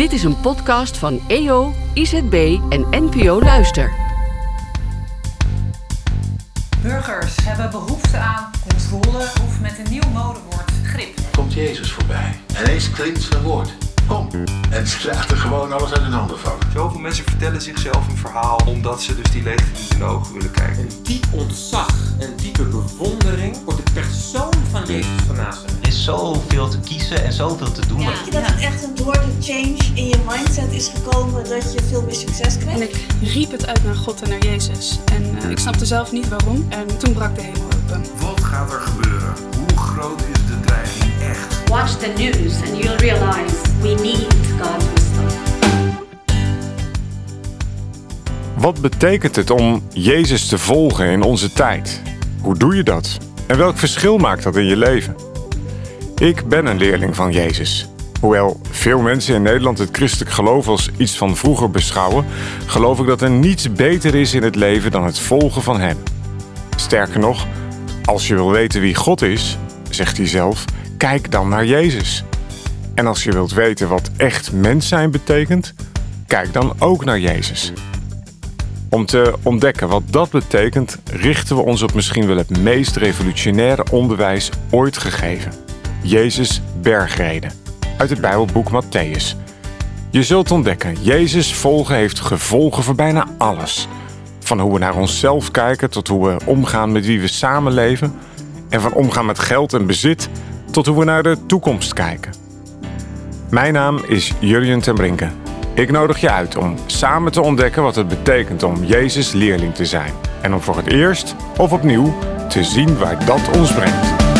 Dit is een podcast van EO, IZB en NPO Luister. Burgers hebben behoefte aan controle of met een nieuw modewoord grip. komt Jezus voorbij. En ineens klinkt zijn woord. Kom. En ze laten gewoon alles uit hun handen vallen. Zoveel mensen vertellen zichzelf een verhaal omdat ze dus die leegte niet in de ogen willen kijken. een diep ontzag, een diepe bewondering voor de persoon van Jezus van Nazareth. Is zoveel te kiezen en zoveel te doen. Denk je dat het echt een door de change in je mindset is gekomen dat je veel meer succes En krijgt? ik riep het uit naar God en naar Jezus. En eh, ik snapte zelf niet waarom. En toen brak de hemel open. Wat gaat er gebeuren? Hoe groot is de dreiging echt? Watch the news and you'll realize we need God's wisdom. Wat betekent het om Jezus te volgen in onze tijd? Hoe doe je dat? En welk verschil maakt dat in je leven? Ik ben een leerling van Jezus. Hoewel veel mensen in Nederland het christelijk geloof als iets van vroeger beschouwen, geloof ik dat er niets beter is in het leven dan het volgen van Hem. Sterker nog, als je wil weten wie God is, zegt hij zelf, kijk dan naar Jezus. En als je wilt weten wat echt mens zijn betekent, kijk dan ook naar Jezus. Om te ontdekken wat dat betekent, richten we ons op misschien wel het meest revolutionaire onderwijs ooit gegeven. Jezus bergreden. Uit het Bijbelboek Matthäus. Je zult ontdekken, Jezus volgen heeft gevolgen voor bijna alles. Van hoe we naar onszelf kijken tot hoe we omgaan met wie we samenleven. En van omgaan met geld en bezit tot hoe we naar de toekomst kijken. Mijn naam is Jurjen ten Brinke. Ik nodig je uit om samen te ontdekken wat het betekent om Jezus leerling te zijn. En om voor het eerst of opnieuw te zien waar dat ons brengt.